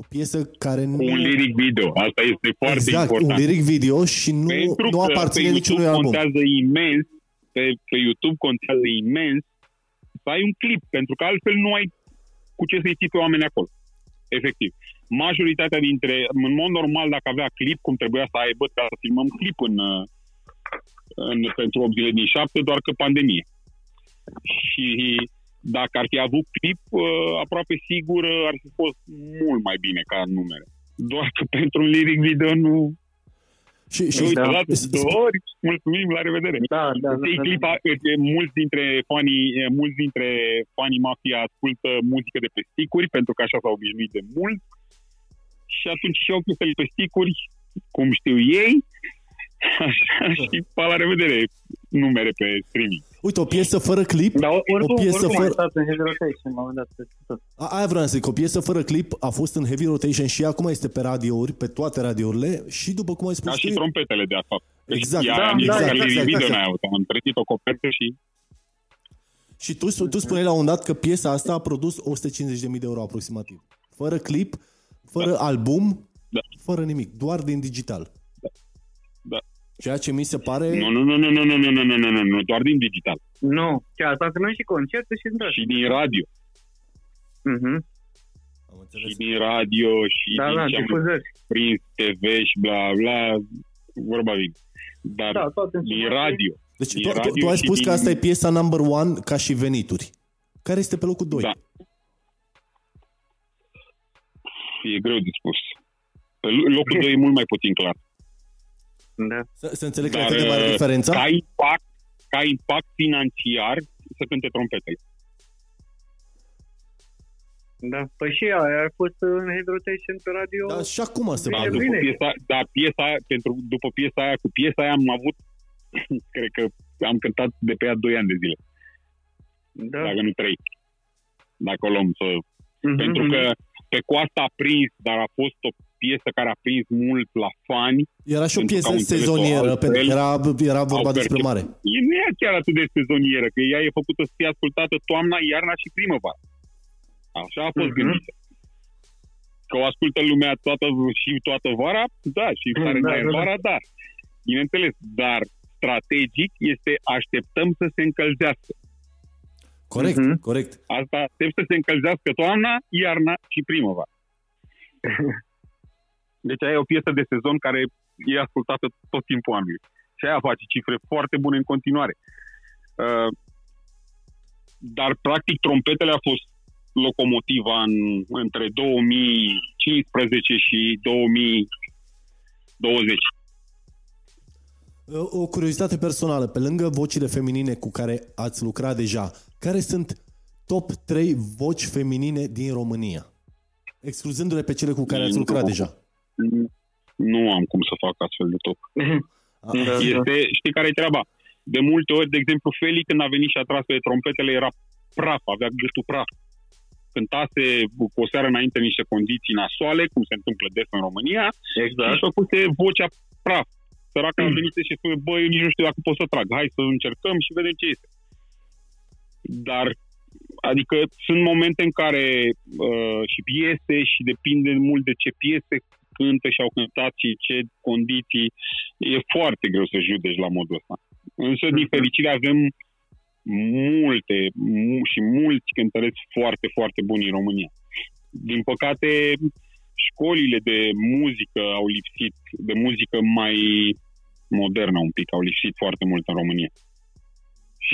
O piesă care nu... Cu un lyric video. Asta este foarte exact, important. un lyric video și nu, Pentru nu că aparține pe niciunui YouTube album. contează imens, pe, pe YouTube contează imens să ai un clip, pentru că altfel nu ai cu ce să-i ții pe oameni acolo. Efectiv. Majoritatea dintre, în mod normal, dacă avea clip, cum trebuia să aibă, ca să filmăm clip în, uh, în, pentru 8 zile din 7, doar că pandemie. Și dacă ar fi avut clip, uh, aproape sigur uh, ar fi fost mult mai bine ca numere. Doar că pentru un lyric video nu, Și, și Uite, Da. da. două ori, mulțumim, la revedere. Da, da, Îți iei da, da. clipa, îți- mulți dintre fanii, mulți dintre fanii mafia ascultă muzică de pe sticuri, pentru că așa s-au obișnuit de mult. Și atunci și au piesele pe sticuri, cum știu ei, <laughs> așa, și pa la revedere, numere pe streaming. Uite, o piesă fără clip, Dar oricum, o piesă oricum fără... am stat în heavy rotation, la un moment dat. peste tot. A, aia vreau să zic, o piesă fără clip a fost în heavy rotation și acum este pe radiouri, pe toate radiourile și după cum ai spus Ca tu, și trompetele de asta. Exact. Ea, Da, nici da, măcar exact, lyric exact, video exact. n-ai avut. Am trezit o copertă și Și tu, tu spuneai la un dat că piesa asta a produs 150.000 de euro aproximativ. Fără clip, fără album, Da. fără nimic, doar din digital. Da. Ceea ce mi se pare... nu, nu, nu, nu, nu, nu, nu, nu, nu, nu, nu, nu, doar din digital. Nu, chiar asta că noi și concerte și da. Și din radio. Mhm. Am Și înțeles. din radio și Da, din da, ce am difuzări. prins TV și bla bla, vorba vine. Dar Da, toate din sunt- radio. Deci din tu, tu, radio tu ai și spus din- că asta e piesa number one ca și venituri. Care este pe locul 2? Da. E greu de spus. Pe lo- locul 2 e mult mai puțin clar. Da. Să, să înțeleg că e Dar atât de mare uh, diferența? ca impact, ca impact financiar să cânte trompetele. Da. Păi și ea, a fost în heavy rotation pe radio. Da, și acum se Bine, Da, bagă. după bine. piesa, da, piesa aia, pentru, după piesa aia, cu piesa aia am avut, <laughs> cred că am cântat de pe ea 2 ani de zile, Da. dacă nu 3. Dacă o luăm să Mhm, Pentru mhm. că pe coasta a prins, dar a fost o piesă care a prins mult la fani. Era și o Pentru că piesă au înțeles-o sezonieră, altfel. pentru că era, era vorba Au despre perceput- mare. E, nu e chiar atât de sezonieră, că ea e făcută să fie ascultată toamna, iarna și primăvara. Așa a fost Mhm. gândită. Că o ascultă lumea toată și toată vara, da, și tare Da, da, da, da. vara, da. Bineînțeles, dar strategic este așteptăm să se încălzească. Corect, Mhm. corect. Asta aștept să se încălzească toamna, iarna și primăvara. <laughs> Deci aia e o piesă de sezon care e ascultată tot timpul anului. Și aia face cifre foarte bune în continuare. Uh, dar, practic, trompetele a fost locomotiva în, între 2015 și 2020. O curiozitate personală, pe lângă vocile feminine cu care ați lucrat deja, care sunt top 3 voci feminine din România? Excluzându-le pe cele cu care ați lucrat Nu. deja. Nu am cum să fac astfel de top. A, Da. Este, știi care e treaba? De multe ori, de exemplu, Feli, când a venit și a tras pe trompetele, era praf, avea gâtul praf. Cântase cu o seară înainte niște condiții nasoale, cum se întâmplă des în România, Exact. și făcuse vocea praf. Săraca a venit și spune, băi, eu nici nu știu dacă pot să trag, hai să încercăm și vedem ce este. Dar, adică sunt momente în care uh, și piese și depinde mult de ce piese cântă și au cântat și ce condiții, e foarte greu să judeci la modul ăsta. Însă, din fericire, avem multe mu- și mulți cântăreți foarte, foarte buni în România. Din păcate, școlile de muzică au lipsit, de muzică mai modernă un pic, au lipsit foarte mult în România.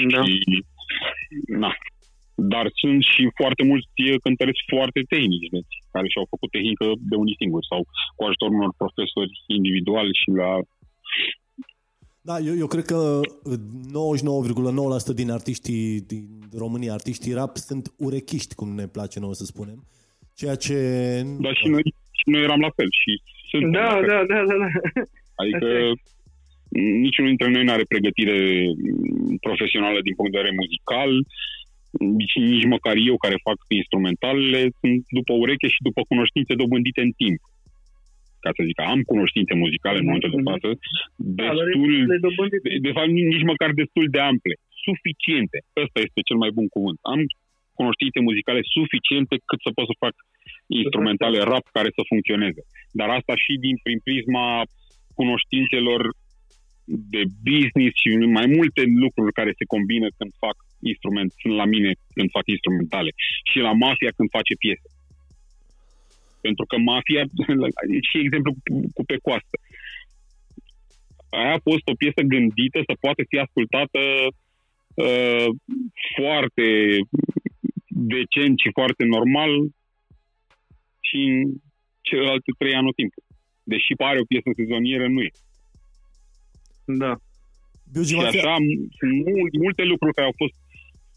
Da. Și, na. Dar sunt și foarte mulți cântăreți foarte tehnici, deci, care și-au făcut tehnică de unii singuri sau cu ajutorul unor profesori individuali și la... Da, eu, eu cred că 99,9% din artiștii din România, artiștii rap, sunt urechiști, cum ne place nouă să spunem. Ceea ce... Dar și noi, și noi eram la fel și sunt Da, la fel. da, da, da, da. Adică Asta niciunul dintre noi nu are pregătire mm, profesională din punct de vedere muzical, nici, nici măcar eu care fac instrumentalele, sunt după ureche și după cunoștințe dobândite în timp. Ca să zic, am cunoștințe muzicale în momentul de Mhm. față, Da, dar destul, le dobândit. de, de fapt nici măcar destul de ample, suficiente. Ăsta este cel mai bun cuvânt. Am cunoștințe muzicale suficiente cât să pot să fac instrumentale rap care să funcționeze. Dar asta și din prin prisma cunoștințelor de business și mai multe lucruri care se combină când fac instrument, sunt la mine când fac instrumentale și la mafia când face piese. Pentru că mafia, <laughs> și exemplu cu, cu pe coastă, aia a fost o piesă gândită să poată fi ascultată uh, foarte decent și foarte normal și în celelalte trei anotimpuri. Deși pare o piesă sezonieră, nu e. Da. Biugi Și Mafia, așa sunt mul- multe lucruri care au fost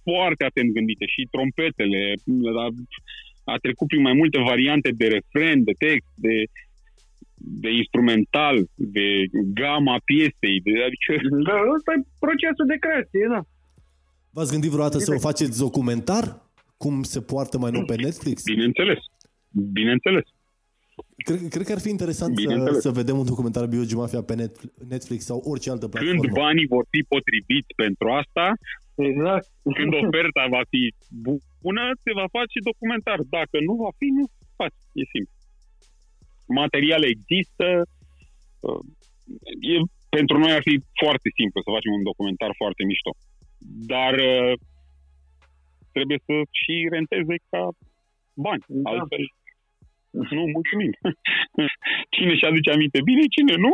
foarte atent gândite și trompetele, a, a trecut prin mai multe variante de refren, de text, de, de instrumental, de gama piesei, de, adică Da, ăsta e procesul de creație, da. v-ați gândit vreodată să o faceți documentar? Cum se poartă mai nou pe Netflix? bineînțeles, bineînțeles. Cred, cred că ar fi interesant să, Bineînțeles. să vedem un documentar Biogi Mafia pe Net- Netflix sau orice altă Când platformă. banii vor fi potriviți pentru asta, Exact. când oferta va fi bună, se va face documentar. Dacă nu va fi, nu se face. E simplu. Materiale există. uh, E, pentru noi ar fi foarte simplu să facem un documentar foarte mișto. Dar uh, trebuie să și renteze ca bani. Da. Altfel, nu, mulțumim. <laughs> Cine și aduce aminte bine, cine nu,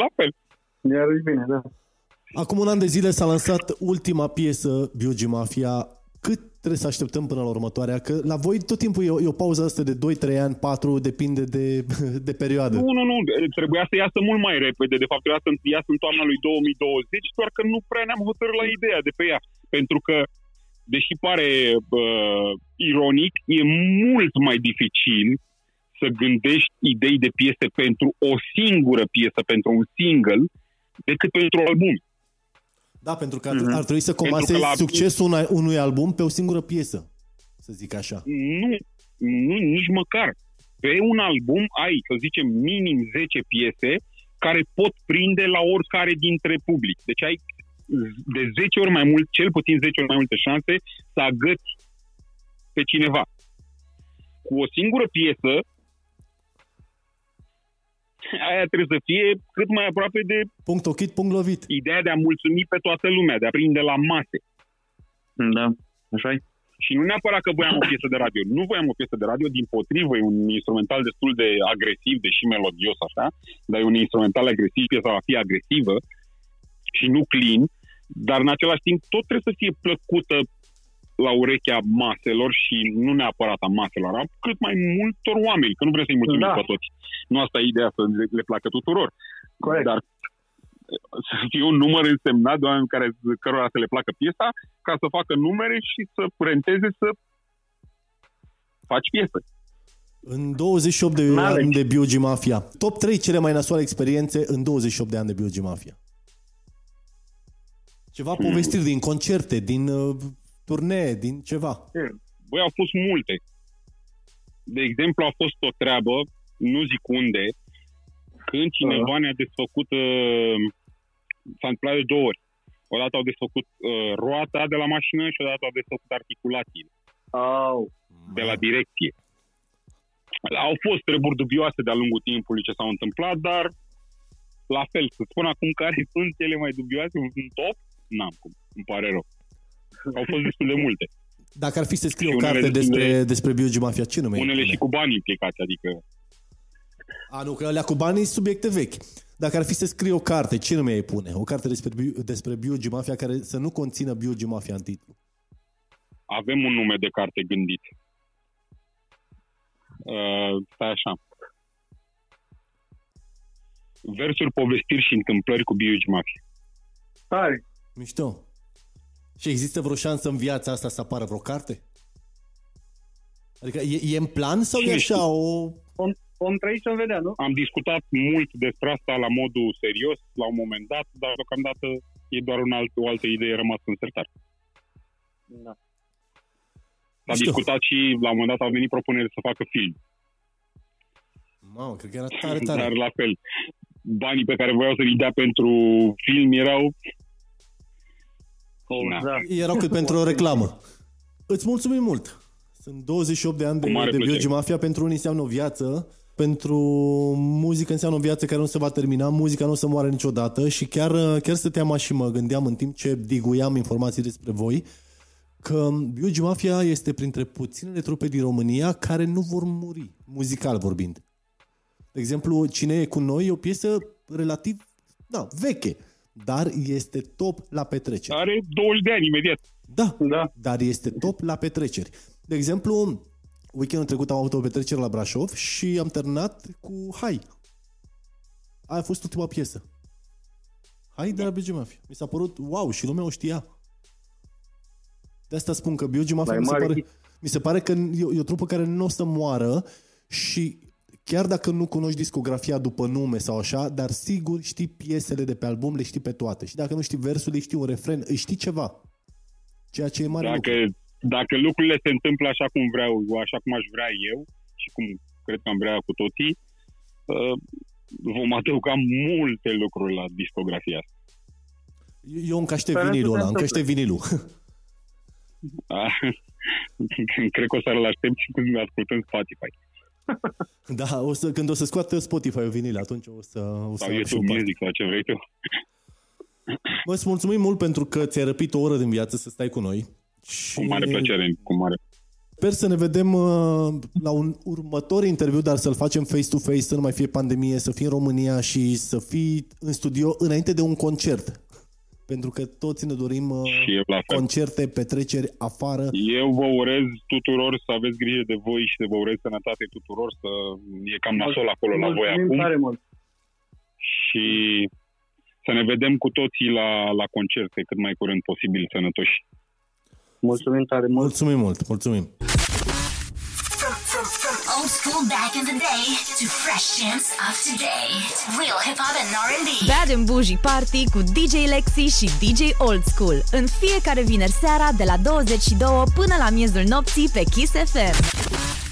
la fel. Iarăși bine, da. Acum un an de zile s-a lansat ultima piesă Biogi Mafia. Cât trebuie să așteptăm până la următoarea? Că la voi tot timpul e o, e o pauză asta de 2-3 ani, 4, depinde de, de perioadă. Nu, nu, nu. Trebuia să iasă mult mai repede. De fapt, trebuia să iasă în toamna lui 2020, doar că nu prea ne-am hotărât la ideea de pe ea. Pentru că, deși pare uh, ironic, e mult mai dificil să gândești idei de piese pentru o singură piesă, pentru un single, decât pentru un album. Da, pentru că ar, ar trebui să Pentru comasezi că la- succesul unui, unui album pe o singură piesă, să zic așa. Nu, nu, nici măcar. pe un album ai, să zicem, minim 10 piese care pot prinde la oricare dintre public. Deci ai de 10 ori mai mult, cel puțin 10 ori mai multe șanse să agăți pe cineva. Cu o singură piesă, <laughs> aia trebuie să fie cât mai aproape de Punct ochit, punct lovit. ideea de a mulțumi pe toată lumea, de a prinde la mase. Da, așa e. Și nu neapărat că voiam o piesă de radio. Nu voiam o piesă de radio, din potrivă, e un instrumental destul de agresiv, deși melodios așa, dar e un instrumental agresiv, piesa va fi agresivă și nu clean, dar în același timp tot trebuie să fie plăcută la urechea maselor și nu neapărat a maselor, a cât mai multor oameni, că nu vrem să-i mulțumim Da. pe toți. Nu asta e ideea să le, le placă tuturor. Corect. Dar să fie un număr însemnat de oameni care, cărora să le placă piesa, ca să facă numere și să renteze să faci piesă. În 28 de N-alegi. ani de Biogi Mafia. Top 3 cele mai nasoale experiențe în 28 de ani de Biogi Mafia. Ceva Hmm. povestiri din concerte, din uh, turnee, din ceva. Băi, au fost multe. De exemplu, a fost o treabă, nu zic unde, când cineva ne-a desfăcut, uh, s-a întâmplat de două ori. Odată au desfăcut uh, roata de la mașină și odată au desfăcut articulațiile Au. de la direcție. Au fost treburi dubioase de-a lungul timpului ce s-au întâmplat, dar la fel, să spun acum care <laughs> sunt cele mai dubioase, un top, n-am cum, îmi pare rău. Au fost destul de multe. Dacă ar fi să scrie Și o unele carte destul despre, de- despre Biogi Mafia, ce nume îi Unele pune? și cu bani implicați, adică A, nu, că alea cu banii sunt subiecte vechi. Dacă ar fi să scrie o carte, ce nume îi pune? O carte despre, Bio- despre Biogi Mafia care să nu conțină Biogi Mafia în titlu. avem un nume de carte gândit. Uh, stai așa. Versuri, povestiri și întâmplări cu Biugi Mafia. Tare. Mișto. Și există vreo șansă în viața asta să apară vreo carte? Adică e, e în plan sau e Cine așa o... Om, om trăi să vedea, nu? Am discutat mult despre asta la modul serios la un moment dat, dar deocamdată e doar un alt, o altă idee rămasă în sertar. Da. S-a Știu. discutat și la un moment dat au venit propuneri să facă film. Mamă, cred că era tare, tare. Dar la fel, banii pe care voiau să-i dea pentru film erau... Na. Da. Erau cât pentru o reclamă. Îți mulțumim mult. Sunt 28 de ani de, Cu mare de plăcere. Biogi Mafia. Pentru unii înseamnă o viață. Pentru muzică înseamnă o viață care nu se va termina. Muzica nu o să moare niciodată. Și chiar, chiar stăteam și mă gândeam în timp ce diguiam informații despre voi că Biogi Mafia este printre puținele trupe din România care nu vor muri, muzical vorbind. De exemplu, Cine e cu noi e o piesă relativ da, veche, dar este top la petreceri. Are 20 de ani imediat. Da, Da. dar este top la petreceri. De exemplu, weekendul trecut am avut o petrecere la Brașov și am terminat cu Hai. Aia a fost ultima piesă. Hai de la Biogi Mafia. Mi s-a părut wow și lumea o știa. De asta spun că Biogi Mafia Mai mi se, mare pare, hit. mi se pare că e, o- e o trupă care nu o să moară și chiar dacă nu cunoști discografia după nume sau așa, dar sigur știi piesele de pe album, le știi pe toate. Și dacă nu știi versul, le știi un refren, îi știi ceva. Ceea ce e mare Dacă, lucru. dacă lucrurile se întâmplă așa cum vreau, așa cum aș vrea eu și cum cred că am vrea cu toții, uh, vom adăuga multe lucruri la discografia asta. Eu încă aștept Sperăm să vinilul se ăla, încă întâmple. aștept vinilul. <laughs> Ah, <laughs> cred că o să l aștept și când ascultăm Spotify Da, o să, când o să scoată Spotify o vinil, atunci o să, o să sau am și o YouTube parte. Music sau ce vrei tu. Mă, îți mulțumim mult pentru că ți-ai răpit o oră din viață să stai cu noi. Și Cu mare plăcere, cu mare. Sper să ne vedem uh, la un următor interviu, dar să-l facem face-to-face, să nu mai fie pandemie, să fii în România și să fii în studio înainte de un concert. Pentru că toți ne dorim uh, Și eu la fel. concerte, petreceri afară. Eu vă urez tuturor să aveți grijă de voi și să vă urez sănătate tuturor, să e cam nasol acolo la voi Mulțumim acum tare mult. și să ne vedem cu toții la, la concerte cât mai curând posibil sănătoși. Mulțumim tare mult. Mulțumim mult, mulțumim. From, from, from old school back in the day to fresh jams of today. Real hip hop and R&B. Bad and Bougie Party cu DJ Lexi și DJ Old School în fiecare vineri seara de la 22 până la miezul nopții pe Kiss FM.